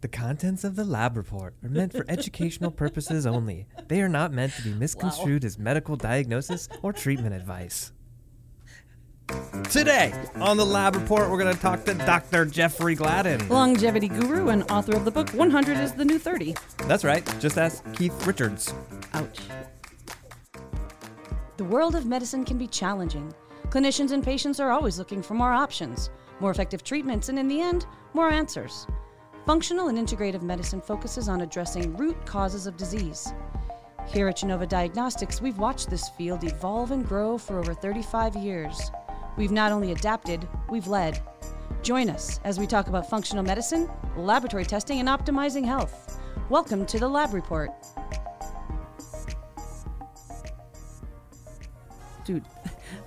The contents of the lab report are meant for educational purposes only. They are not meant to be misconstrued as medical diagnosis or treatment advice. Today on the lab report, we're going to talk to Dr. Jeffrey Gladden. Longevity guru and author of the book 100 is the New 30. That's right. Just ask Keith Richards. Ouch. The world of medicine can be challenging. Clinicians and patients are always looking for more options, more effective treatments, and in the end, more answers. Functional and integrative medicine focuses on addressing root causes of disease. Here at Genova Diagnostics, we've watched this field evolve and grow for over 35 years. We've not only adapted, we've led. Join us as we talk about functional medicine, laboratory testing, and optimizing health. Welcome to the Lab Report. Dude,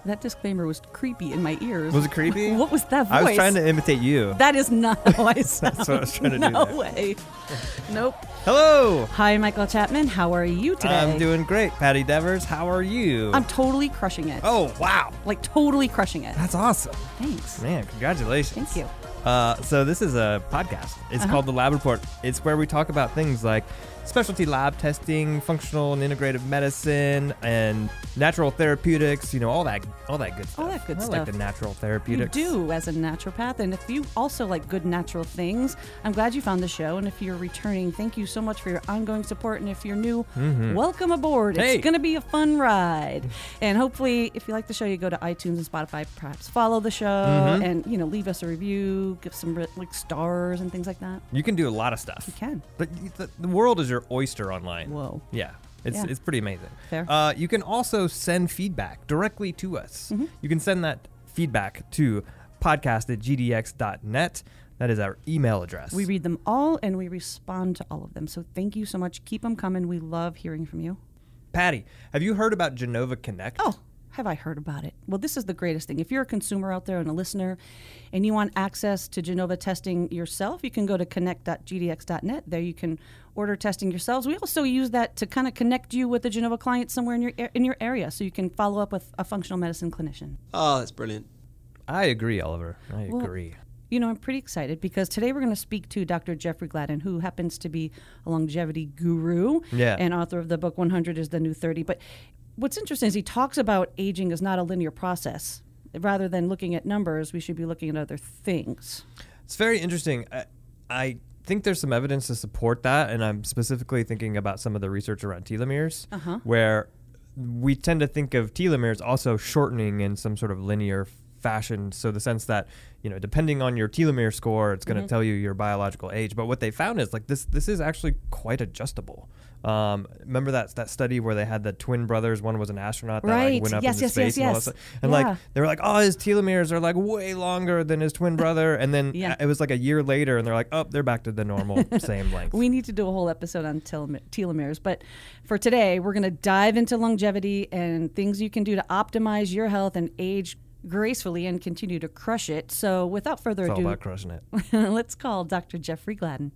that disclaimer was creepy in my ears. Was it creepy? What was that voice? I was trying to imitate you. That is not how I sound. That's what I was trying to do no way. nope. Hello. Hi, Michael Chapman. How are you today? I'm doing great. Patty Devers, how are you? I'm totally crushing it. oh, wow. Like totally crushing it. That's awesome. Thanks. Man, congratulations. Thank you. Uh, so this is a podcast. It's Uh-huh. called the Lab Report. It's where we talk about things like specialty lab testing, functional and integrative medicine, and natural therapeutics. You know, all that, all that good stuff. All that good I stuff. like the natural therapeutics. You do as a naturopath, and if you also like good natural things, I'm glad you found the show. And if you're returning, thank you so much for your ongoing support. And if you're new, welcome aboard. Mm-hmm. Hey. It's going to be a fun ride. and hopefully, if you like the show, you go to iTunes and Spotify, perhaps follow the show, Mm-hmm. and you know, leave us a review, give some like stars and things like that. You can do a lot of stuff. You can. But the, the world is your oyster online. Whoa. Yeah. It's, Yeah. it's pretty amazing. Fair. Uh, you can also send feedback directly to us. Mm-hmm. You can send that feedback to podcast at gdx.net. That is our email address. We read them all and we respond to all of them. So thank you so much. Keep them coming. We love hearing from you. Patty, have you heard about Genova Connect? Oh, have I heard about it? Well, this is the greatest thing. If you're a consumer out there and a listener and you want access to Genova testing yourself, you can go to connect.gdx.net. There you can order testing yourselves. We also use that to kind of connect you with a Genova client somewhere in your in your area so you can follow up with a functional medicine clinician. Oh, that's brilliant. I agree, Oliver. I Well, agree. You know, I'm pretty excited because today we're going to speak to Dr. Jeffrey Gladden, who happens to be a longevity guru Yeah. and author of the book 100 is the New 30. But what's interesting is he talks about aging as not a linear process. Rather than looking at numbers, we should be looking at other things. It's very interesting. I, I think there's some evidence to support that, and I'm specifically thinking about some of the research around telomeres, Uh-huh. where we tend to think of telomeres also shortening in some sort of linear fashion. So the sense that you know, depending on your telomere score, it's Mm-hmm. going to tell you your biological age. But what they found is like this. This is actually quite adjustable. Um, remember that that study where they had the twin brothers? One was an astronaut that Right. like, went up Yes, into yes, space yes, and all that yes. stuff. And Yeah. like they were like, oh, his telomeres are like way longer than his twin brother. And then Yeah. it was like a year later, and they're like, oh, they're back to the normal same length. We need to do a whole episode on telome- telomeres. But for today, we're going to dive into longevity and things you can do to optimize your health and age gracefully and continue to crush it. So without further It's all ado, about crushing it. let's call Dr. Jeffrey Gladden.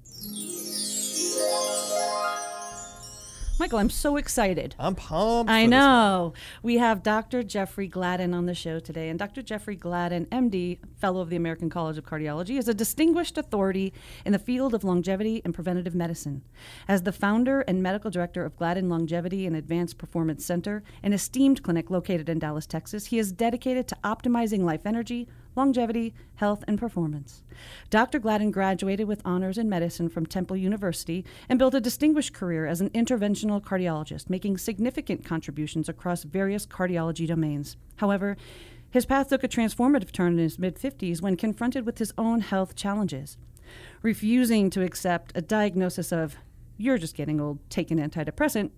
Michael, I'm so excited. I'm pumped. I for this one. know. We have Dr. Jeffrey Gladden on the show today. And Dr. Jeffrey Gladden, MD, Fellow of the American College of Cardiology, is a distinguished authority in the field of longevity and preventative medicine. As the founder and medical director of Gladden Longevity and Advanced Performance Center, an esteemed clinic located in Dallas, Texas, he is dedicated to optimizing life energy, longevity, health, and performance. Dr. Gladden graduated with honors in medicine from Temple University and built a distinguished career as an interventional cardiologist, making significant contributions across various cardiology domains. However, his path took a transformative turn in his mid 50s when confronted with his own health challenges. Refusing to accept a diagnosis of you're just getting old, take an antidepressant,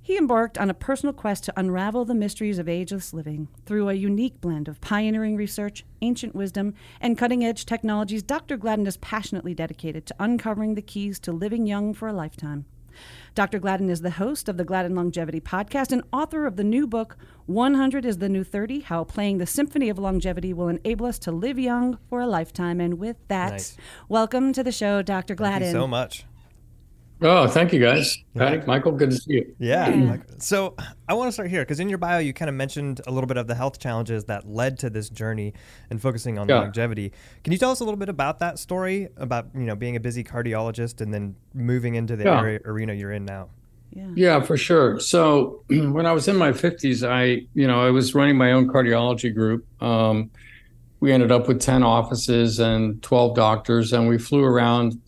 he embarked on a personal quest to unravel the mysteries of ageless living. Through a unique blend of pioneering research, ancient wisdom, and cutting edge technologies, Dr. Gladden is passionately dedicated to uncovering the keys to living young for a lifetime. Dr. Gladden is the host of the Gladden Longevity podcast and author of the new book, 100 is the New 30 How Playing the Symphony of Longevity Will Enable Us to Live Young for a Lifetime. And with that, Nice. welcome to the show, Dr. Gladden. Thank you so much. Oh, thank you guys. Patty, Michael, good to see you. Yeah. Yeah. So I want to start here because in your bio, you kind of mentioned a little bit of the health challenges that led to this journey and focusing on Yeah. longevity. Can you tell us a little bit about that story about, you know, being a busy cardiologist and then moving into the Yeah. area, arena you're in now? Yeah. Yeah, for sure. So when I was in my 50s, I, you know, I was running my own cardiology group. Um, we ended up with 10 offices and 12 doctors, and we flew around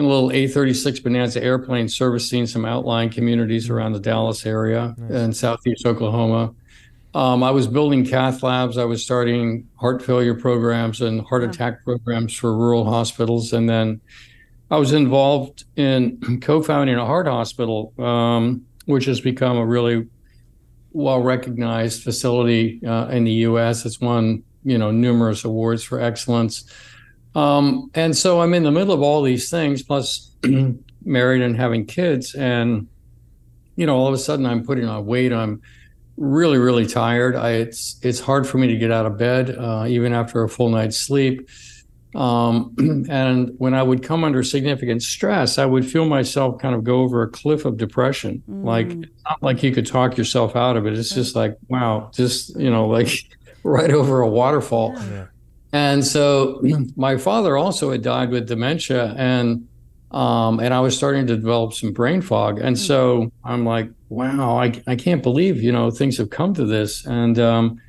in a little A36 Bonanza airplane servicing some outlying communities around the Dallas area and southeast Oklahoma. Um, I was building cath labs. I was starting heart failure programs and heart Wow. attack programs for rural hospitals. And then I was involved in co-founding a heart hospital, um, which has become a really well-recognized facility uh, in the U.S. It's won, you know, numerous awards for excellence. Um, and so I'm in the middle of all these things, plus married and having kids, and you know, all of a sudden I'm putting on weight. I'm really, really tired. I, it's it's hard for me to get out of bed, uh, even after a full night's sleep. Um, and when I would come under significant stress, I would feel myself kind of go over a cliff of depression. Like Mm. it's not like you could talk yourself out of it. It's just like wow, just you know, like right over a waterfall. Yeah. And so my father also had died with dementia and um, and I was starting to develop some brain fog. And so I'm like, wow, I, I can't believe, you know, things have come to this. And um,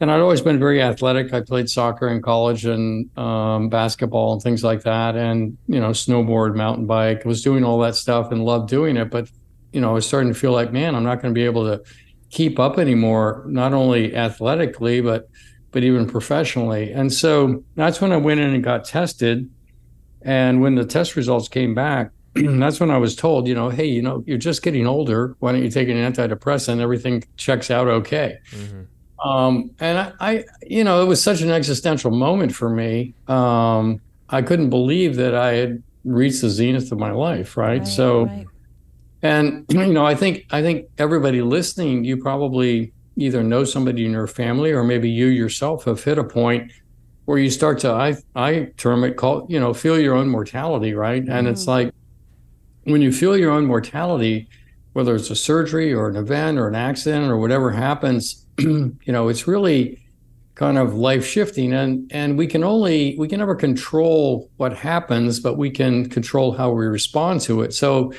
and I'd always been very athletic. I played soccer in college and um, basketball and things like that. And, you know, snowboard, mountain bike, was doing all that stuff and loved doing it. But, you know, I was starting to feel like, man, I'm not going to be able to keep up anymore, not only athletically, but but even professionally. And so that's when I went in and got tested. And when the test results came back, that's when I was told, you know, hey, you know, you're just getting older. Why don't you take an antidepressant? Everything checks out okay. Mhm. Um, and I, I, you know, it was such an existential moment for me. Um, I couldn't believe that I had reached the zenith of my life. Right. Right, so, right. and you know, I think I think everybody listening, you probably either know somebody in your family or maybe you yourself have hit a point where you start to I I term it call you know feel your own mortality, right? And it's Mhm. like when you feel your own mortality, whether it's a surgery or an event or an accident or whatever happens, you know, it's really kind of life shifting and and we can only we can never control what happens but we can control how we respond to it so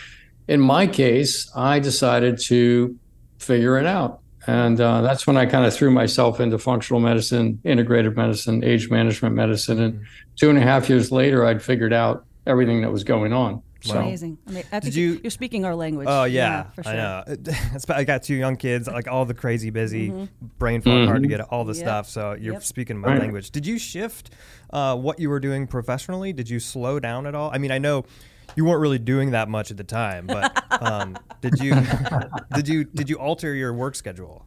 in my case i decided to figure it out and uh, that's when i kind of threw myself into functional medicine integrative medicine age management medicine and two and a half years later i'd figured out everything that was going on so Amazing. I mean, I think you- you're speaking our language. Oh yeah, for sure. I know. I got two young kids, like all the crazy busy, brain fog, hard to get all the Mm-hmm. Yep. stuff. So you're Yep. speaking my Right. language. Did you shift uh, what you were doing professionally? Did you slow down at all? I mean, I know you weren't really doing that much at the time, but um, did you did you did you alter your work schedule?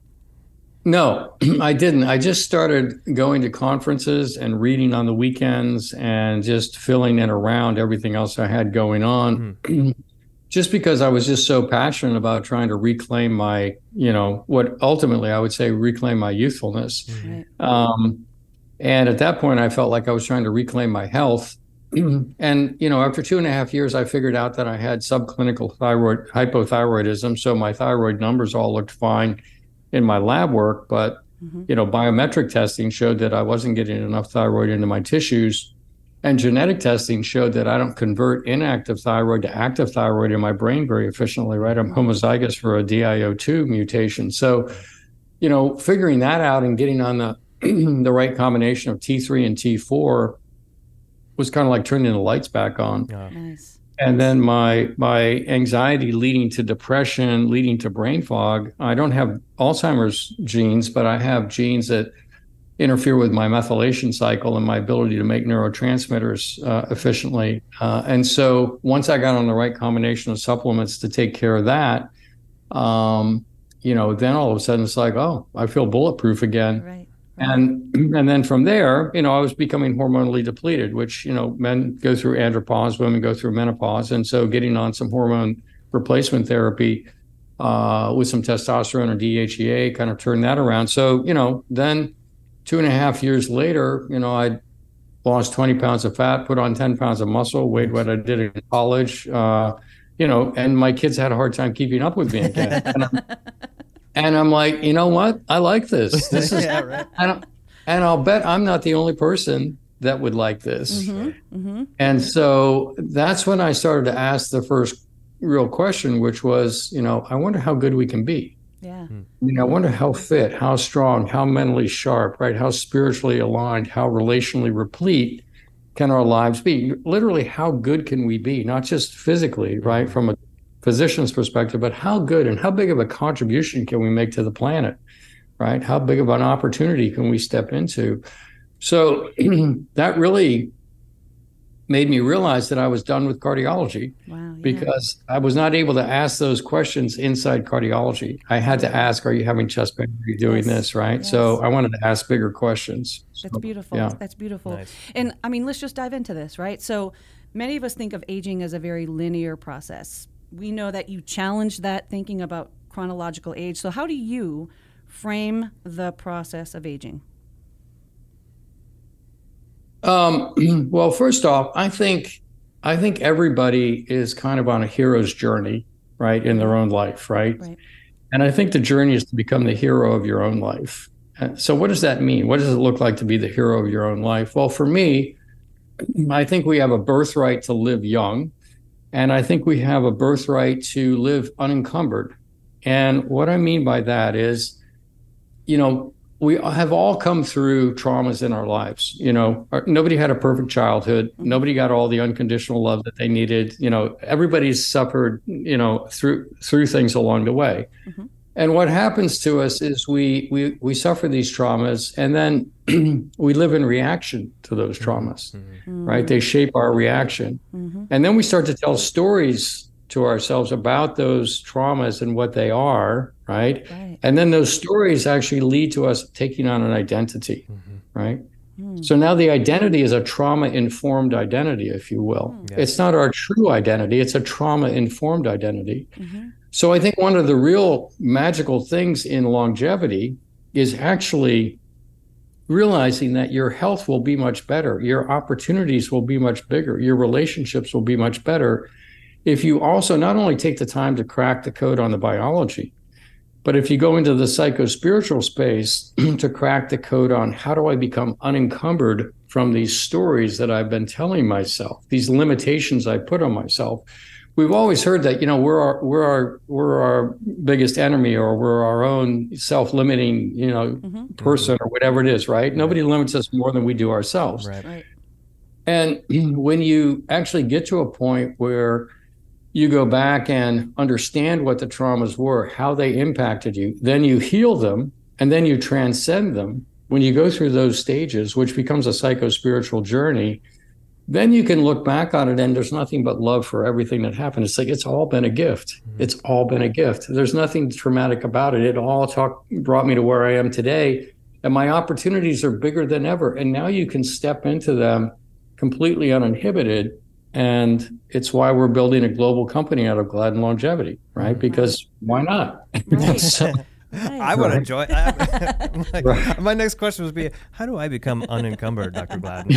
No, I didn't. I just started going to conferences and reading on the weekends and just filling in around everything else I had going on. just because I was just so passionate about trying to reclaim my, you know, what ultimately I would say reclaim my youthfulness. Right. Um, and at that point, I felt like I was trying to reclaim my health. and, you know, after two and a half years, I figured out that I had subclinical thyroid hypothyroidism. So my thyroid numbers all looked fine in my lab work. But, Mhm. you know, biometric testing showed that I wasn't getting enough thyroid into my tissues. And genetic testing showed that I don't convert inactive thyroid to active thyroid in my brain very efficiently, right? I'm homozygous for a DIO2 mutation. So, you know, figuring that out and getting on the the right combination of T3 and T4 was kind of like turning the lights back on. Uh, Nice. And then my my anxiety leading to depression, leading to brain fog. I don't have Alzheimer's genes, but I have genes that interfere with my methylation cycle and my ability to make neurotransmitters uh, efficiently. Uh, and so once I got on the right combination of supplements to take care of that, um, you know, then all of a sudden it's like, oh, I feel bulletproof again. Right. And and then from there, you know, I was becoming hormonally depleted, which you know, men go through andropause, women go through menopause, and so getting on some hormone replacement therapy uh, with some testosterone or DHEA kind of turned that around. So you know, then two and a half years later, you know, I lost 20 pounds of fat, put on 10 pounds of muscle, weighed what I did in college. Uh, you know, and my kids had a hard time keeping up with me again. and, I'm, and I'm like, you know what? I like this. This is, yeah, right. and, and I'll bet I'm not the only person that would like this. Mm-hmm. Mm-hmm. And so that's when I started to ask the first real question, which was, you know, I wonder how good we can be. Yeah. I mean, I wonder how fit, how strong, how mentally sharp, right? How spiritually aligned, how relationally replete can our lives be? Literally, how good can we be? Not just physically, right? From a physician's perspective, but how good and how big of a contribution can we make to the planet, right? How big of an opportunity can we step into? So that really made me realize that I was done with cardiology Wow. Yeah. because I was not able to ask those questions inside cardiology. I had to ask, Are you having chest pain? Are you doing Yes. this? Right. So I wanted to ask bigger questions. That's So, beautiful. Yeah. That's beautiful. Nice. And I mean, let's just dive into this, right? So many of us think of aging as a very linear process. We know that you challenge that thinking about chronological age. So how do you frame the process of aging? Um, well, first off, I think I think everybody is kind of on a hero's journey, right, in their own life, right? Right. And I think the journey is to become the hero of your own life. Uh, So, what does that mean? What does it look like to be the hero of your own life? Well, for me, I think we have a birthright to live young, and I think we have a birthright to live unencumbered. And what I mean by that is, you know, we have all come through traumas in our lives. You know, nobody had a perfect childhood. Nobody got all the unconditional love that they needed. You know, everybody's suffered, you know, through through things along the way. Mhm. And what happens to us is we we we suffer these traumas, and then we live in reaction to those traumas. Right? They shape our reaction. Mm-hmm. And then we start to tell stories to ourselves about those traumas and what they are, right? Right. And then those stories actually lead to us taking on an identity, right? Mm. So now the identity is a trauma informed identity, if you will. Yeah. It's not our true identity, it's a trauma informed identity. Mm-hmm. So I think one of the real magical things in longevity is actually realizing that your health will be much better, your opportunities will be much bigger, your relationships will be much better if you also not only take the time to crack the code on the biology, but if you go into the psycho spiritual space to crack the code on how do I become unencumbered from these stories that I've been telling myself, these limitations I put on myself. We've always heard that, you know, we're our we're our we're our biggest enemy or we're our own self-limiting, you know, Mhm. person or whatever it is, right? Nobody limits us more than we do ourselves. Right. Right. And when you actually get to a point where you go back and understand what the traumas were, how they impacted you, then you heal them, and then you transcend them. When you go through those stages, which becomes a psycho spiritual journey, then you can look back on it and there's nothing but love for everything that happened. It's like it's all been a gift. Mm-hmm. It's all been a gift. There's nothing traumatic about it. It all talk, brought me to where I am today. And my opportunities are bigger than ever. And now you can step into them completely uninhibited. And it's why we're building a global company out of Gladden Longevity, right? Mm-hmm. Because why not? Right. So- I would Right. enjoy. I, like, Right. My next question would be, how do I become unencumbered, Dr. Gladden?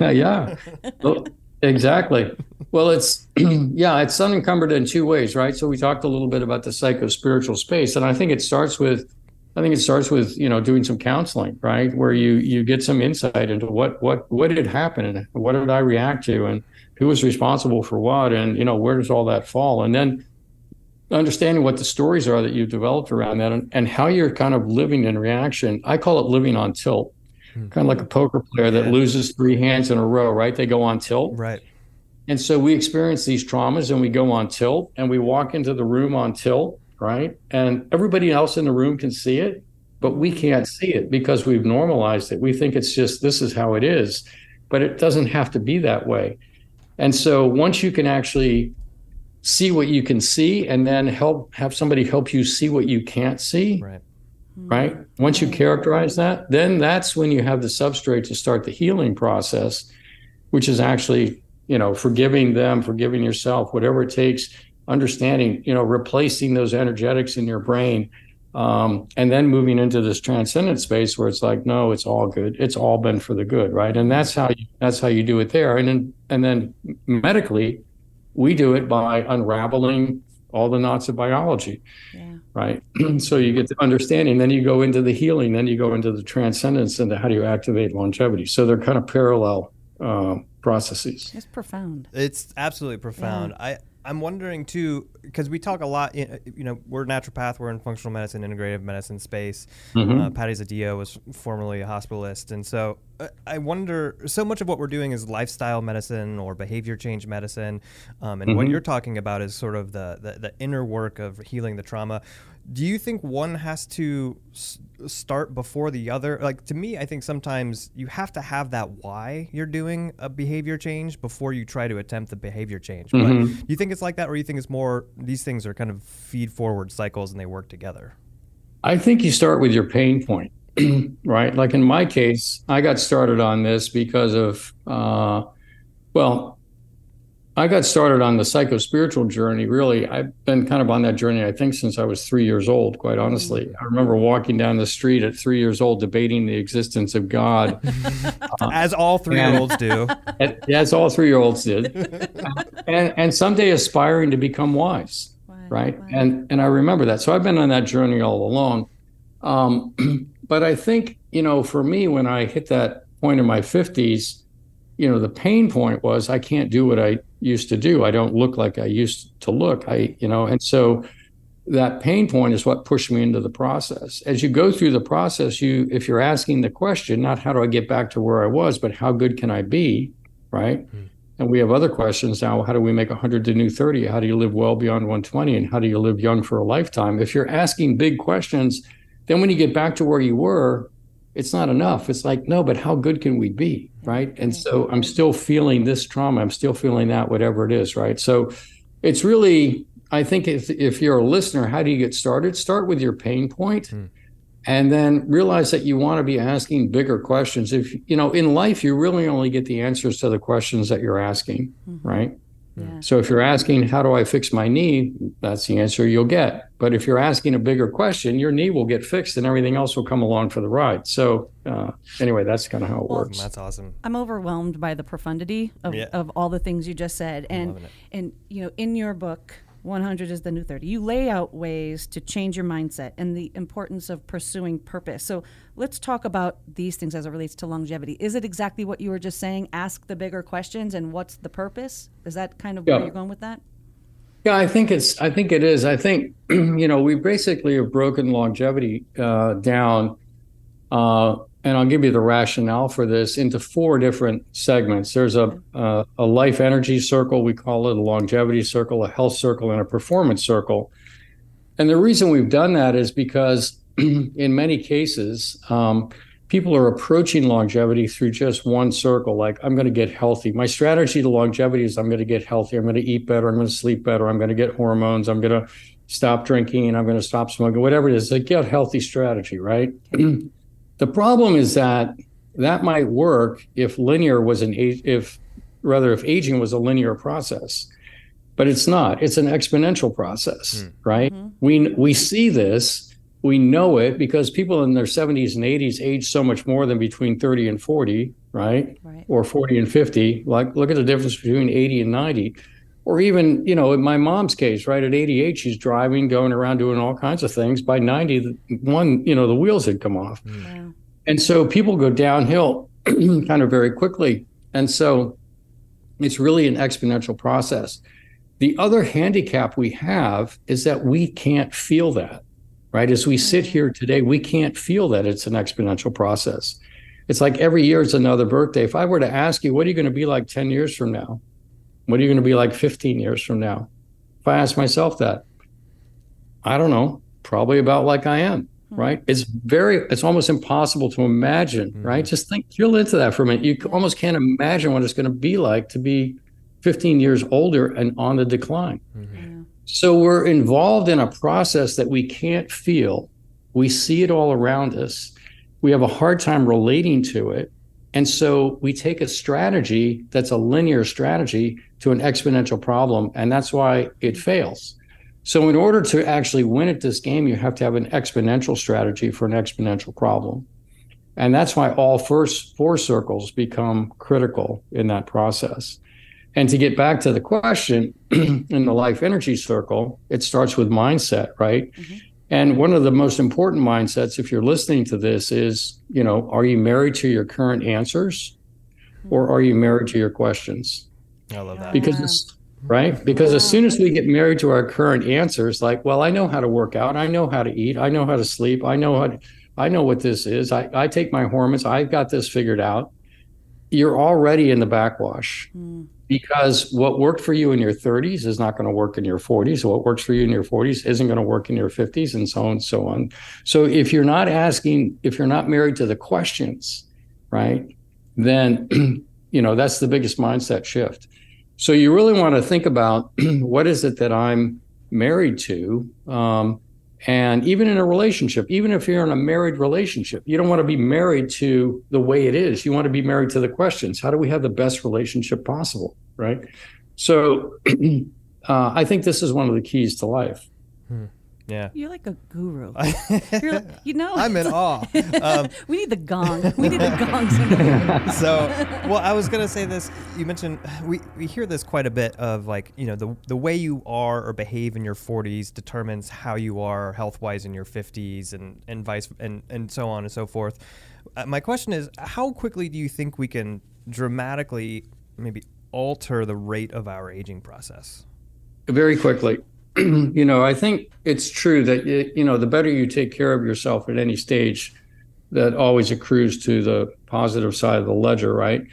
yeah, Well, exactly. Well, it's yeah, it's unencumbered in two ways, right? So we talked a little bit about the psycho spiritual space, and I think it starts with, I think it starts with you know doing some counseling, right, where you you get some insight into what what what did happen and what did I react to and who was responsible for what and you know where does all that fall, and then understanding what the stories are that you've developed around that and, and how you're kind of living in reaction. I call it living on tilt. Hmm. Kind of like a poker player that Yeah. loses three hands in a row, right? They go on tilt. Right. And so we experience these traumas and we go on tilt and we walk into the room on tilt, right? And everybody else in the room can see it, but we can't see it because we've normalized it. We think it's just this is how it is, but it doesn't have to be that way. And so once you can actually see what you can see and then help have somebody help you see what you can't see, Right. right? Once you characterize that, then that's when you have the substrate to start the healing process, which is actually, you know, forgiving them, forgiving yourself, whatever it takes, understanding, you know, replacing those energetics in your brain. Um, and then moving into this transcendent space where it's like, no, it's all good. It's all been for the good, right? And that's how you that's how you do it there. And then and then medically, we do it by unraveling all the knots of biology. Yeah. Right. so you get the understanding, then you go into the healing, then you go into the transcendence, into how do you activate longevity? So they're kind of parallel uh, processes. It's profound. It's absolutely profound. Yeah. I I'm wondering too, because we talk a lot. You know, we're naturopath. We're in functional medicine, integrative medicine space. Mm-hmm. Uh, Patty Zadia was formerly a hospitalist, and so uh, I wonder. So much of what we're doing is lifestyle medicine or behavior change medicine, um, and mm-hmm. what you're talking about is sort of the, the the inner work of healing the trauma do you think one has to s- start before the other? Like to me i think sometimes you have to have that why you're doing a behavior change before you try to attempt the behavior change. Mm-hmm. but do you think it's like that or you think it's more these things are kind of feed forward cycles and they work together? I think you start with your pain point right? Like in my case i got started on this because of uh, well I got started on the psycho spiritual journey. Really, I've been kind of on that journey, I think, since I was three years old, quite honestly. Mm. I remember walking down the street at three years old debating the existence of God. uh, as all three year olds do. As all three year olds did. and, and someday aspiring to become wise. Right. And, and I remember that. So I've been on that journey all along. Um, but I think, you know, for me, when I hit that point in my 50s, you know, the pain point was I can't do what I used to do. I don't look like I used to look. I, you know, and so that pain point is what pushed me into the process. As you go through the process, you if you're asking the question, not how do I get back to where I was, but how good can I be, right? Mm-hmm. And we have other questions now. How do we make 100 to new 30? How do you live well beyond 120? And how do you live young for a lifetime? If you're asking big questions, then when you get back to where you were, it's not enough. It's like, no, but how good can we be? Right. And so I'm still feeling this trauma. I'm still feeling that, whatever it is. Right. So it's really, I think if, if you're a listener, how do you get started? Start with your pain point mm. and then realize that you want to be asking bigger questions. If, you know, in life, you really only get the answers to the questions that you're asking. Mm-hmm. Right. So if you're asking, how do I fix my knee? That's the answer you'll get. But if you're asking a bigger question, your knee will get fixed and everything else will come along for the ride. So uh, anyway, that's kind of how it well, works. That's awesome. I'm overwhelmed by the profundity of, yeah. of all the things you just said. And, and, you know, in your book, 100 is the new 30. You lay out ways to change your mindset and the importance of pursuing purpose. So let's talk about these things as it relates to longevity. Is it exactly what you were just saying? Ask the bigger questions and what's the purpose? Is that kind of yeah. where you're going with that? Yeah, I think it's. I think it is. I think you know we basically have broken longevity uh, down uh, and I'll give you the rationale for this into four different segments. There's a a life energy circle, we call it a longevity circle, a health circle, and a performance circle. And the reason we've done that is because in many cases, um, people are approaching longevity through just one circle. Like I'm going to get healthy. My strategy to longevity is I'm going to get healthy. I'm going to eat better. I'm going to sleep better. I'm going to get hormones. I'm going to stop drinking. I'm going to stop smoking. Whatever it is, a get healthy strategy, right? The problem is that that might work if linear was an if rather if aging was a linear process but it's not it's an exponential process mm. right mm-hmm. we we see this we know it because people in their 70s and 80s age so much more than between 30 and 40 right, right. or 40 and 50 like look at the difference between 80 and 90 or even you know in my mom's case right at 88 she's driving going around doing all kinds of things by 91 you know the wheels had come off mm. And so people go downhill kind of very quickly. And so it's really an exponential process. The other handicap we have is that we can't feel that, right? As we sit mm. here today, we can't feel that it's an exponential process. It's like every year is another birthday. If I were to ask you, what are you going to be like 10 years from now? What are you going to be like 15 years from now? If I ask myself that, I don't know, probably about like I am. Hmm. right? It's very, it's almost impossible to imagine, mm-hmm. right? Just think, drill into that for a minute. You almost can't imagine what it's going to be like to be 15 years older and on the decline. Mm-hmm. So we're involved in a process that we can't feel. We see it all around us. We have a hard time relating to it. And so we take a strategy that's a linear strategy to an exponential problem. And that's why it fails. So, in order to actually win at this game, you have to have an exponential strategy for an exponential problem. And that's why all first four circles become critical in that process. And to get back to the question in the life energy circle, it starts with mindset, right? Mm-hmm. And one of the most important mindsets, if you're listening to this, is you know, are you married to your current answers or are you married to your questions? I love that. Because it's right? Because as soon as we get married to our current answers, like, well, I know how to work out, I know how to eat, I know how to sleep, I know how to, I know what this is. I, I take my hormones, I've got this figured out. You're already in the backwash. Mm because what worked for you in your 30s is not going to work in your 40s. What works for you in your 40s isn't going to work in your 50s, and so on and so on. So if you're not asking, if you're not married to the questions, right, then you know that's the biggest mindset shift. So you really want to think about what is it that I'm married to. Um, and even in a relationship, even if you're in a married relationship, you don't want to be married to the way it is. You want to be married to the questions. How do we have the best relationship possible? Right. So uh, I think this is one of the keys to life. Yeah. You're like a guru. You're like, you know, I'm in awe. Um, we need the gong. We need the gongs. so, well, I was gonna say this. You mentioned we, we hear this quite a bit of like you know the the way you are or behave in your 40s determines how you are health wise in your 50s and and vice and and so on and so forth. Uh, my question is, how quickly do you think we can dramatically maybe alter the rate of our aging process? Very quickly. you know, I think it's true that you know the better you take care of yourself at any stage, that always accrues to the positive side of the ledger, right?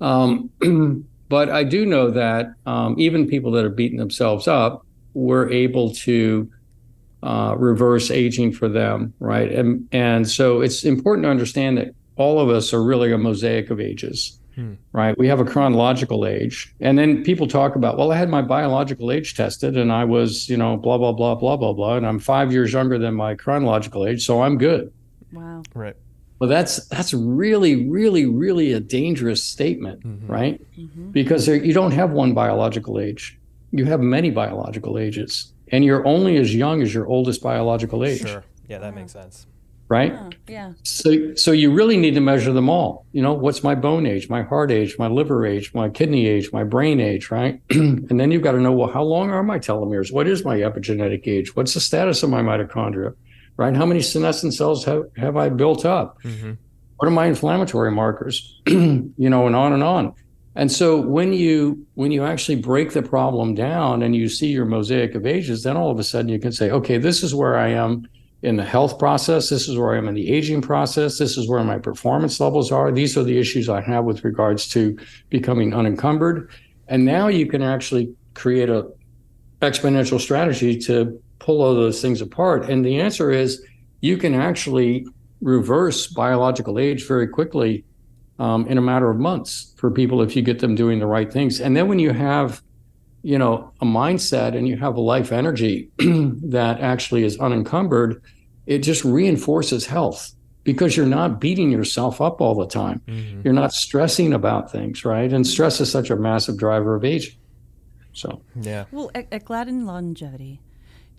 Um, but I do know that um, even people that are beating themselves up were able to uh, reverse aging for them, right? And and so it's important to understand that all of us are really a mosaic of ages. Hmm. Right. We have a chronological age. And then people talk about, well, I had my biological age tested and I was, you know, blah, blah, blah, blah, blah, blah. And I'm five years younger than my chronological age. So I'm good. Wow. Right. Well, that's that's really, really, really a dangerous statement, mm-hmm. right? Mm-hmm. Because there, you don't have one biological age. You have many biological ages. And you're only as young as your oldest biological age. Sure. Yeah, that makes sense right? Yeah, yeah. So so you really need to measure them all. You know, what's my bone age, my heart age, my liver age, my kidney age, my brain age, right? and then you've got to know, well, how long are my telomeres? What is my epigenetic age? What's the status of my mitochondria? Right? How many senescent cells have, have I built up? Mm-hmm. What are my inflammatory markers? you know, and on and on. And so when you when you actually break the problem down and you see your mosaic of ages, then all of a sudden you can say, okay, this is where I am in the health process. This is where I am in the aging process. This is where my performance levels are. These are the issues I have with regards to becoming unencumbered. And now you can actually create a exponential strategy to pull all those things apart. And the answer is you can actually reverse biological age very quickly um, in a matter of months for people if you get them doing the right things. And then when you have you know a mindset and you have a life energy that actually is unencumbered it just reinforces health because you're not beating yourself up all the time. Mm-hmm. You're not stressing about things, right? And stress is such a massive driver of aging. So yeah. Well, at, at Gladden Longevity,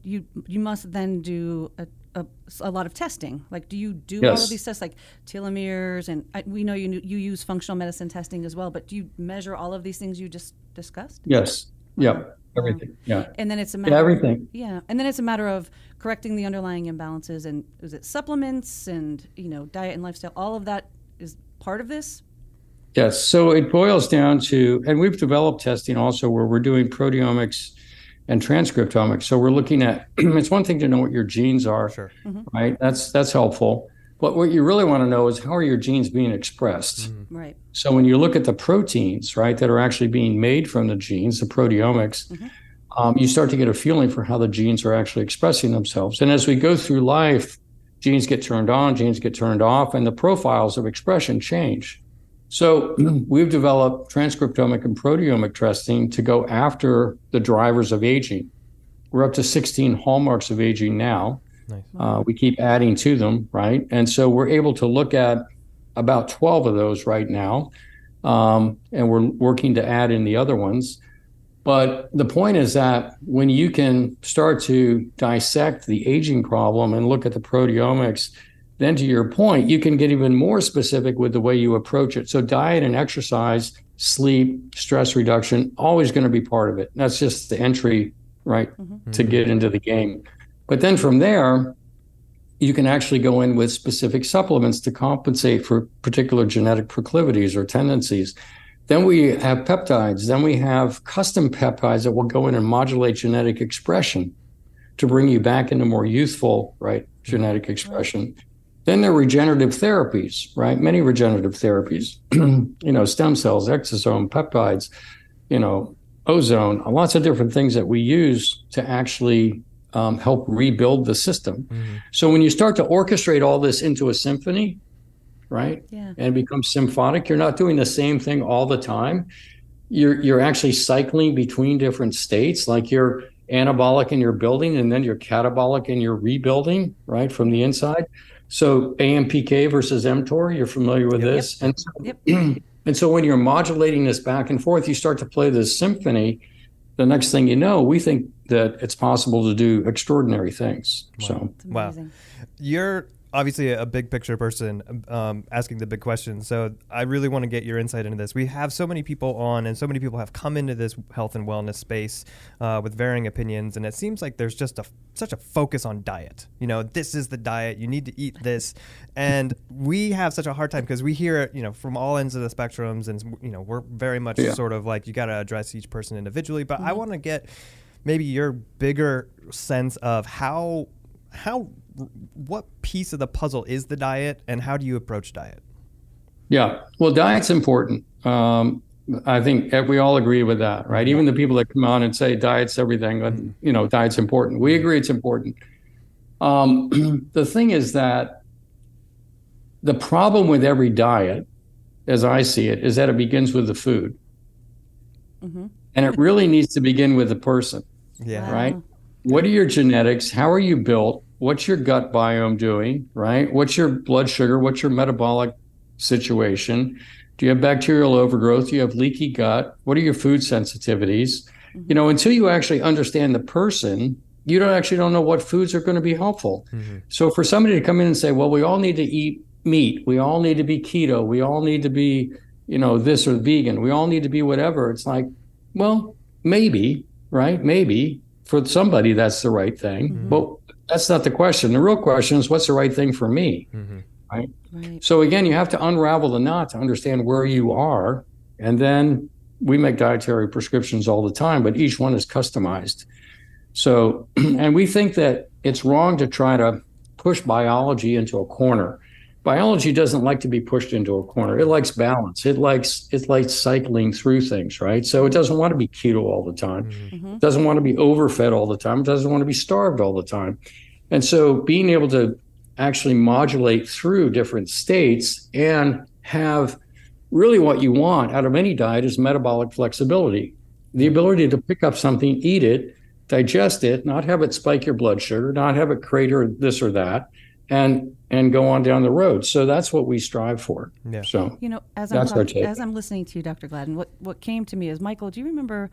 you you must then do a, a, a lot of testing. Like, do you do yes. all of these tests, like telomeres, and I, we know you you use functional medicine testing as well. But do you measure all of these things you just discussed? Yes. Yeah. Everything. Yeah. And then it's a matter. Yeah, everything. Of, yeah. And then it's a matter of correcting the underlying imbalances and is it supplements and you know diet and lifestyle all of that is part of this yes so it boils down to and we've developed testing also where we're doing proteomics and transcriptomics so we're looking at it's one thing to know what your genes are sure. mm-hmm. right that's that's helpful but what you really want to know is how are your genes being expressed mm-hmm. right so when you look at the proteins right that are actually being made from the genes the proteomics mm-hmm um, you start to get a feeling for how the genes are actually expressing themselves. And as we go through life, genes get turned on, genes get turned off, and the profiles of expression change. So we've developed transcriptomic and proteomic testing to go after the drivers of aging. We're up to 16 hallmarks of aging now. Nice. Uh, we keep adding to them, right? And so we're able to look at about 12 of those right now. Um, and we're working to add in the other ones. But the point is that when you can start to dissect the aging problem and look at the proteomics, then to your point, you can get even more specific with the way you approach it. So, diet and exercise sleep, stress reduction, always going to be part of it. That's just the entry, right, mm-hmm. to get into the game. But then from there, you can actually go in with specific supplements to compensate for particular genetic proclivities or tendencies. Then we have peptides. Then we have custom peptides that will go in and modulate genetic expression to bring you back into more youthful, right, genetic expression. Then there are regenerative therapies, right? Many regenerative therapies, you know, stem cells, exosome, peptides, you know, ozone, lots of different things that we use to actually um, help rebuild the system. Mm-hmm. So when you start to orchestrate all this into a symphony, right, yeah. and it becomes symphonic, you're not doing the same thing all the time. You're you're actually cycling between different states, like you're anabolic in your building and then you're catabolic in your rebuilding, right, from the inside. So AMPK versus mTOR, you're familiar with yep, this, yep, and so, yep. and so when you're modulating this back and forth, you start to play this symphony. The next thing you know, we think that it's possible to do extraordinary things. Wow. So wow, you're obviously a big picture person um, asking the big questions. So I really want to get your insight into this. We have so many people on, and so many people have come into this health and wellness space uh, with varying opinions, and it seems like there's just a such a focus on diet. You know, this is the diet. You need to eat this, and we have such a hard time because we hear it, you know, from all ends of the spectrums, and you know, we're very much yeah. sort of like you got to address each person individually. But mm-hmm. I want to get maybe your bigger sense of how how what piece of the puzzle is the diet and how do you approach diet? Yeah, well, diet's important. Um, I think we all agree with that, right? Even the people that come on and say diet's everything, but mm-hmm. you know, diet's important. We agree it's important. Um, the thing is that the problem with every diet, as I see it, is that it begins with the food, mm-hmm. and it really needs to begin with the person. Yeah. Right. What are your genetics? How are you built? What's your gut biome doing, right? What's your blood sugar? What's your metabolic situation? Do you have bacterial overgrowth? Do you have leaky gut? What are your food sensitivities? Mm-hmm. You know, until you actually understand the person, you don't actually don't know what foods are going to be helpful. Mm-hmm. So for somebody to come in and say, well, we all need to eat meat, we all need to be keto, we all need to be, you know, this or vegan, we all need to be whatever. It's like, well, maybe, right? Maybe for somebody that's the right thing. Mm-hmm. But that's not the question. The real question is what's the right thing for me? Mm-hmm. Right? right? So again, you have to unravel the knot to understand where you are. And then we make dietary prescriptions all the time, but each one is customized. So, and we think that it's wrong to try to push biology into a corner. Biology doesn't like to be pushed into a corner. It likes balance. It likes it likes cycling through things, right? So it doesn't want to be keto all the time. Mm-hmm. It doesn't want to be overfed all the time. It doesn't want to be starved all the time. And so being able to actually modulate through different states and have really what you want out of any diet is metabolic flexibility. The ability to pick up something, eat it, digest it, not have it spike your blood sugar, not have it crater this or that, and and go on down the road. So that's what we strive for. Yeah. So you know, as I'm talking, as I'm listening to you, Dr. Gladden, what what came to me is Michael. Do you remember?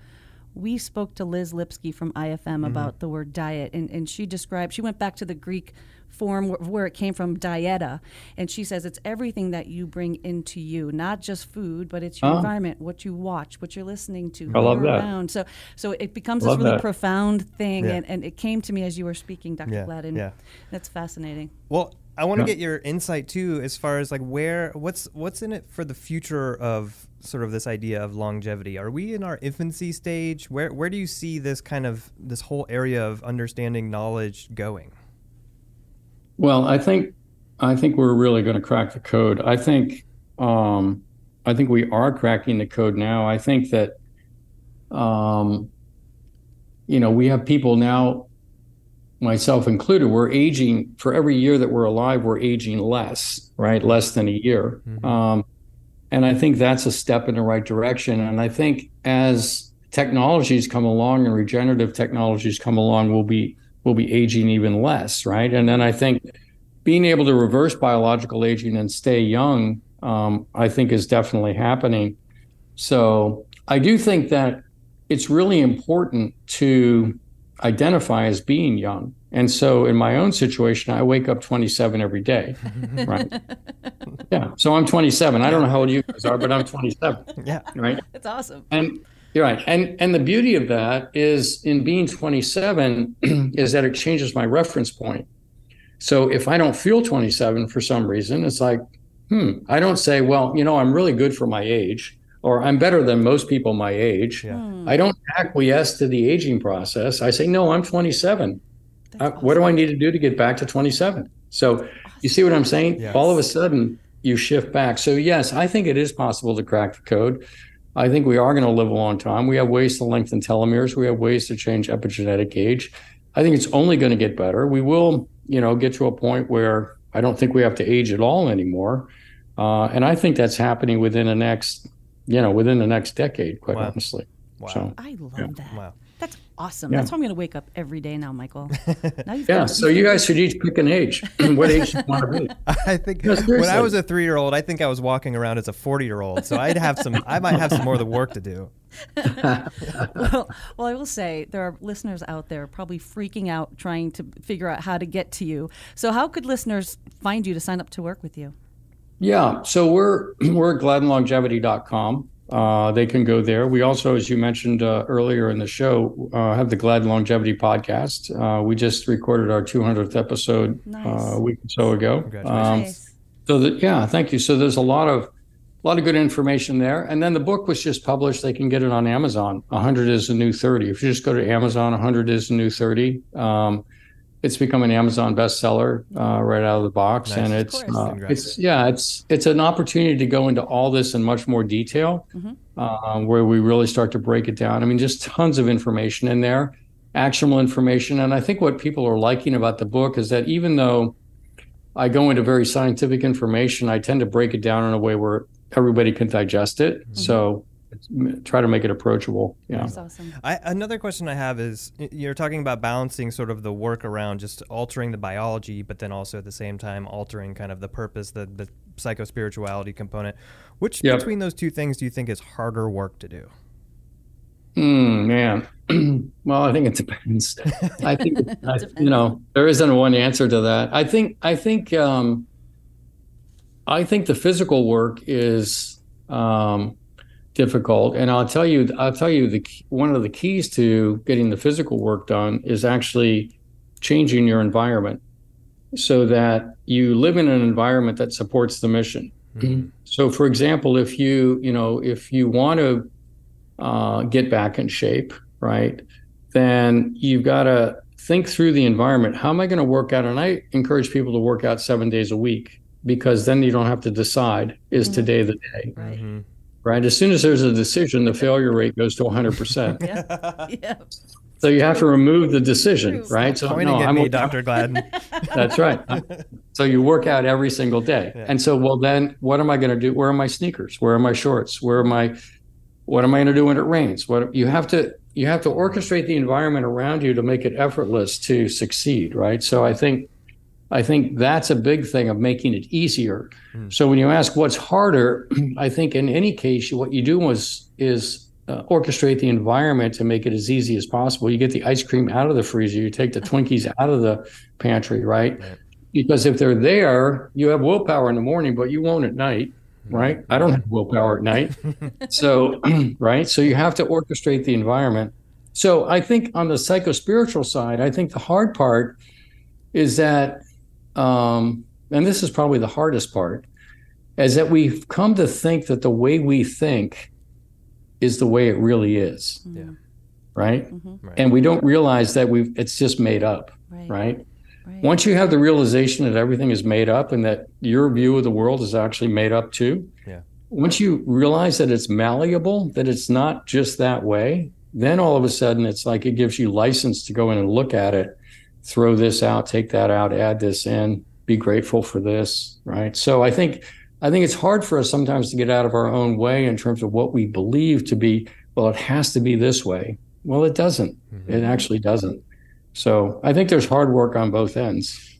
We spoke to Liz Lipski from IFM mm-hmm. about the word diet, and, and she described, she went back to the Greek form where, where it came from, dieta. And she says it's everything that you bring into you, not just food, but it's your environment, what you watch, what you're listening to, I love that. around. So, so it becomes this really that. profound thing. Yeah. And, and it came to me as you were speaking, Dr. Yeah. Gladden. Yeah. That's fascinating. Well, I want to yeah. get your insight too, as far as like where what's what's in it for the future of sort of this idea of longevity. Are we in our infancy stage? Where where do you see this kind of this whole area of understanding knowledge going? Well, I think I think we're really going to crack the code. I think um, I think we are cracking the code now. I think that um, you know we have people now, myself included. We're aging for every year that we're alive. We're aging less, right? Less than a year. Mm-hmm. Um, and I think that's a step in the right direction. And I think as technologies come along and regenerative technologies come along, we'll be will be aging even less, right? And then I think being able to reverse biological aging and stay young, um, I think is definitely happening. So I do think that it's really important to identify as being young, And so in my own situation, I wake up 27 every day. Right. yeah. So I'm 27. I don't know how old you guys are, but I'm 27. Yeah. Right. That's awesome. And you're right. And and the beauty of that is in being 27 is that it changes my reference point. So if I don't feel 27 for some reason, it's like, hmm, I don't say, well, you know, I'm really good for my age or I'm better than most people my age. Yeah. Hmm. I don't acquiesce to the aging process. I say, no, I'm 27. That's Uh, what do I need to do to get back to 27? So you see what I'm saying? Yes. All of a sudden, you shift back. So yes, I think it is possible to crack the code. I think we are going to live a long time. We have ways to lengthen telomeres. We have ways to change epigenetic age. I think it's only going to get better. We will, you know, get to a point where I don't think we have to age at all anymore. Uh, and I think that's happening within the next, you know, within the next decade, quite Wow. honestly. Wow. So I love Yeah. that. Wow. That's awesome. Yeah. That's why I'm going to wake up every day now, Michael. Now yeah. So you guys should each pick an age. what age you want to be? I think No, when I was a three year old, I think I was walking around as a 40 year old. So I'd have some, I might have some more of the work to do. well, well, I will say there are listeners out there probably freaking out trying to figure out how to get to you. So, how could listeners find you to sign up to work with you? Yeah, so we're we're at gladdenlongevity.com. Uh, they can go there. We also, as you mentioned uh, earlier in the show, uh, have the Gladden Longevity podcast. Uh, we just recorded our 200th episode Nice. uh, a week or so ago. Um, Nice. so that, yeah, thank you. So there's a lot of a lot of good information there. And then the book was just published. They can get it on Amazon. 100 is the new 30. If you just go to Amazon, 100 is the new 30. Um, it's become an Amazon bestseller uh, right out of the box, Nice. and it's uh, it's yeah, it's it's an opportunity to go into all this in much more detail, Mhm. uh, where we really start to break it down. I mean, just tons of information in there, actionable information, and I think what people are liking about the book is that even though I go into very scientific information, I tend to break it down in a way where everybody can digest it. Mm-hmm. So try to make it approachable. Yeah. That's awesome. I, another question I have is you're talking about balancing sort of the work around just altering the biology, but then also at the same time altering kind of the purpose, the, the psycho spirituality component. Which Yep. between those two things do you think is harder work to do? Hmm, man. well, I think it depends. I think I, you know there isn't one answer to that. I think I think um, I think the physical work is um, difficult, and I'll tell you I'll tell you the one of the keys to getting the physical work done is actually changing your environment so that you live in an environment that supports the mission. So, for example, if you you know if you want to uh, get back in shape, right? Then you've got to think through the environment. How am I going to work out? And I encourage people to work out seven days a week because then you don't have to decide is Mhm. today the day, Right. Mhm. Right? As soon as there's a decision, the failure rate goes to 100%. Yeah. yeah. so you have to remove the decision, True. right? So Pointing no, at I'm me. Dr. Gladden. That's right. So you work out every single day. Yeah. And so, well, then what am I going to do? Where are my sneakers? Where are my shorts? Where are my, what am I going to do when it rains? What you have to, you have to orchestrate the environment around you to make it effortless to succeed. Right. So I think, I think that's a big thing of making it easier. Hmm. So when you ask what's harder, I think in any case, what you do was, is uh, orchestrate the environment to make it as easy as possible. You get the ice cream out of the freezer, you take the Twinkies out of the pantry, right? Right. Because if they're there, you have willpower in the morning, but you won't at night, right? I don't have willpower at night. so, right? So you have to orchestrate the environment. So I think on the psycho-spiritual side, I think the hard part is that, um, and this is probably the hardest part, is that we've come to think that the way we think is the way it really is, Yeah. right? Mhm. Right. And we don't realize that we've it's just made up, Right. right? Right. Once you have the realization that everything is made up and that your view of the world is actually made up too, Yeah. once you realize that it's malleable, that it's not just that way, then all of a sudden it's like it gives you license to go in and look at it, throw this out, take that out, add this in, be grateful for this, right? So I think I think it's hard for us sometimes to get out of our own way in terms of what we believe to be, well, it has to be this way. Well, it doesn't. Mhm. It actually doesn't. So I think there's hard work on both ends.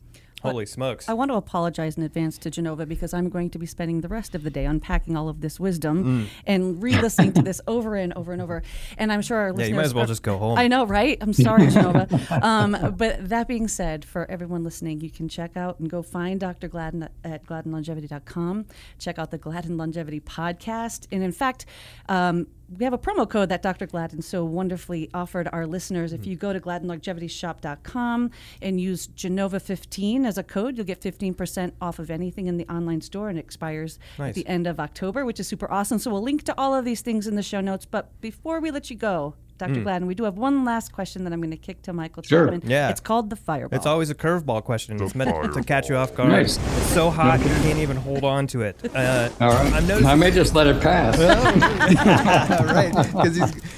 Holy smokes. I want to apologize in advance to Genova because I'm going to be spending the rest of the day unpacking all of this wisdom Mm. and re-listening to this over and over and over. And I'm sure our Yeah, listeners. you might as well are- just go home. I know, right? I'm sorry, Genova. Um, but that being said, for everyone listening, you can check out and go find Dr. Gladden at gladdenlongevity.com. Check out the Gladden Longevity podcast. And in fact, um, we have a promo code that Dr. Gladden so wonderfully offered our listeners. If mm-hmm. you go to gladdenlongevityshop.com and use Genova15 as a code, you'll get 15% off of anything in the online store and it expires Nice. at the end of October, which is super awesome. So we'll link to all of these things in the show notes. But before we let you go, Dr. Hmm. Gladden, we do have one last question that I'm going to kick to Michael Sure. Chapman. Yeah. It's called the fireball. It's always a curveball question. It's meant to catch you off guard. Nice. It's so hot you can't even hold on to it. Uh, All right. I'm I may just let it pass. right, because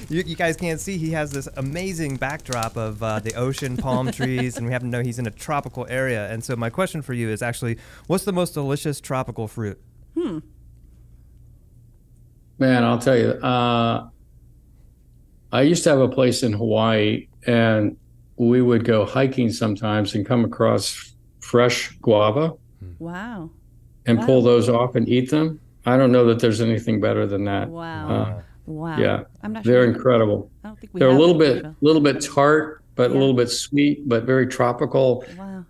you, you guys can't see. He has this amazing backdrop of uh, the ocean, palm trees, and we happen to know he's in a tropical area. And so my question for you is actually, what's the most delicious tropical fruit? Hmm. Man, I'll tell you. Uh, I used to have a place in Hawaii, and we would go hiking sometimes and come across fresh guava wow. and Wow. pull those off and eat them. I don't know that there's anything better than that. Wow. Uh, wow. yeah, I'm not they're sure. incredible. I don't think we They're a little bit, Genova. little bit tart, but Yeah. a little bit sweet, but very tropical. Wow.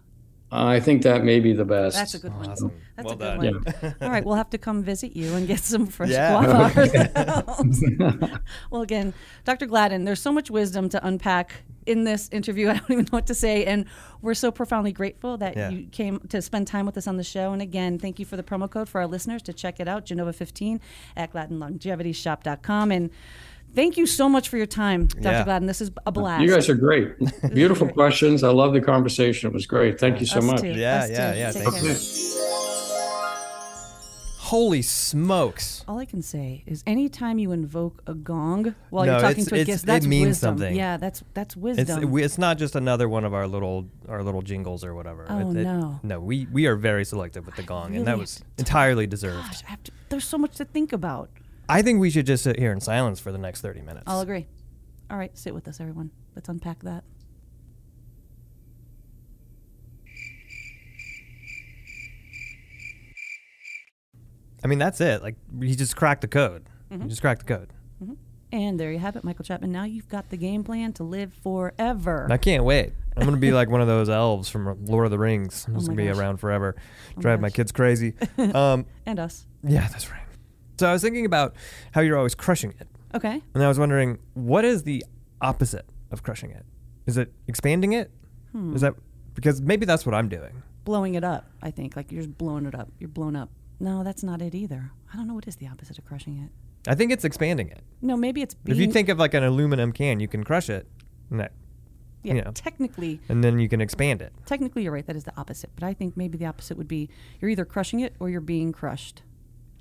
I think that may be the best. That's a good one. Awesome. That's well a done. good one. All right, we'll have to come visit you and get some fresh Yeah. guava ourselves. well, again, Dr. Gladden, there's so much wisdom to unpack in this interview. I don't even know what to say. And we're so profoundly grateful that Yeah. you came to spend time with us on the show. And again, thank you for the promo code for our listeners to check it out, Genova15 at GladdenLongevityShop.com. And thank you so much for your time, Dr. Yeah. Gladden. This is a blast. You guys are great. Beautiful great. questions. I love the conversation. It was great. Thank you so Us much. too. Yeah, Us yeah, too. yeah, Take thank care. Okay. Holy smokes. All I can say is anytime you invoke a gong while No, you're talking it's- to a it's- guest, it means wisdom. something. Yeah, that's that's It's wisdom. we- it's not just another one of our little our little jingles or whatever. Oh, It- it- no. no, we we are very selective with the gong, and that was have entirely deserved. Gosh, I have to, there's so much to think about. I think we should just sit here in silence for the next thirty minutes. I'll agree. All right, sit with us, everyone. Let's unpack that. I mean, that's it. Like he just cracked the code. Mm-hmm. He just cracked the code. And there you have it, Michael Chapman. Now you've got the game plan to live forever. I can't wait. I'm gonna be like one of those elves from Lord of the Rings. I'm just Oh gonna be around forever, my drive my gosh. kids crazy. um, and us. yeah, that's right. So I was thinking about how you're always crushing it, Okay. and I was wondering what is the opposite of crushing it? Is it expanding it? Hmm. Is that because maybe that's what I'm doing? Blowing it up, I think. Like you're just blowing it up. You're blown up. No, that's not it either. I don't know what is the opposite of crushing it. I think it's expanding it. No, maybe it's being. if you think of like an aluminum can, you can crush it, and, that, yeah, you know. technically, and then you can expand it. technically you're right. That is the opposite. But I think maybe the opposite would be you're either crushing it or you're being crushed.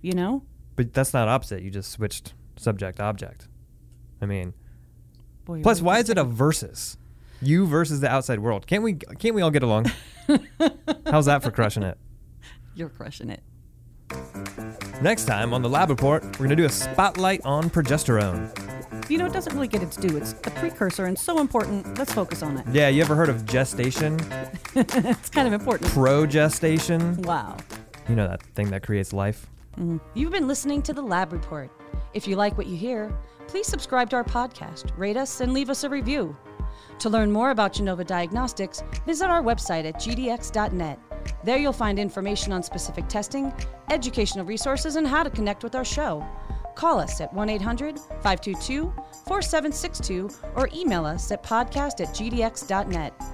You know? But that's not opposite. You just switched subject object. I mean, Boy, plus, why is it a versus? You versus the outside world. Can't we? Can't we all get along? How's that for crushing it? You're crushing it. Next time on the Lab Report, we're gonna do a spotlight on progesterone. You know, it doesn't really get its due. It's a precursor and so important. Let's focus on it. Yeah, you ever heard of gestation? It's kind of important. Progestation? Wow. You know that thing that creates life. Mm-hmm. You've been listening to the Lab Report. If you like what you hear, please subscribe to our podcast, rate us, and leave us a review. To learn more about Genova Diagnostics, visit our website at gdx.net. There you'll find information on specific testing, educational resources, and how to connect with our show. Call us at 1 800 522 4762 or email us at podcast at gdx.net.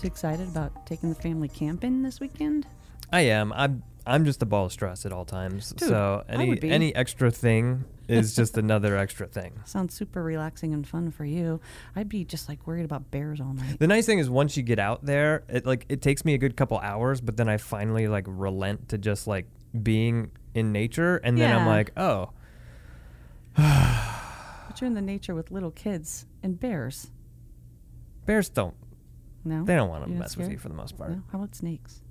So excited about taking the family camping this weekend? I am. I'm. I'm just a ball of stress at all times. Dude, so any any extra thing is just another extra thing. Sounds super relaxing and fun for you. I'd be just like worried about bears all night. The nice thing is once you get out there, it like it takes me a good couple hours, but then I finally like relent to just like being in nature, and then I'm like, oh, But you're in the nature with little kids and bears. bears don't No, they don't want to You're not mess with scared? you for the most part. No? How about snakes,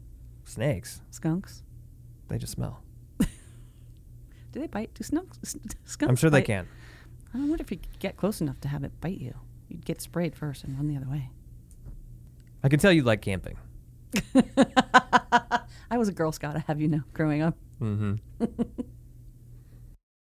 Snakes, skunks? they just smell. Do they bite? Do skunks? s- Skunks I'm sure they bite? can. I wonder if you could get close enough to have it bite you. You'd get sprayed first and run the other way. I can tell you like camping. I was a Girl Scout, I have you know, growing up. Mm-hmm.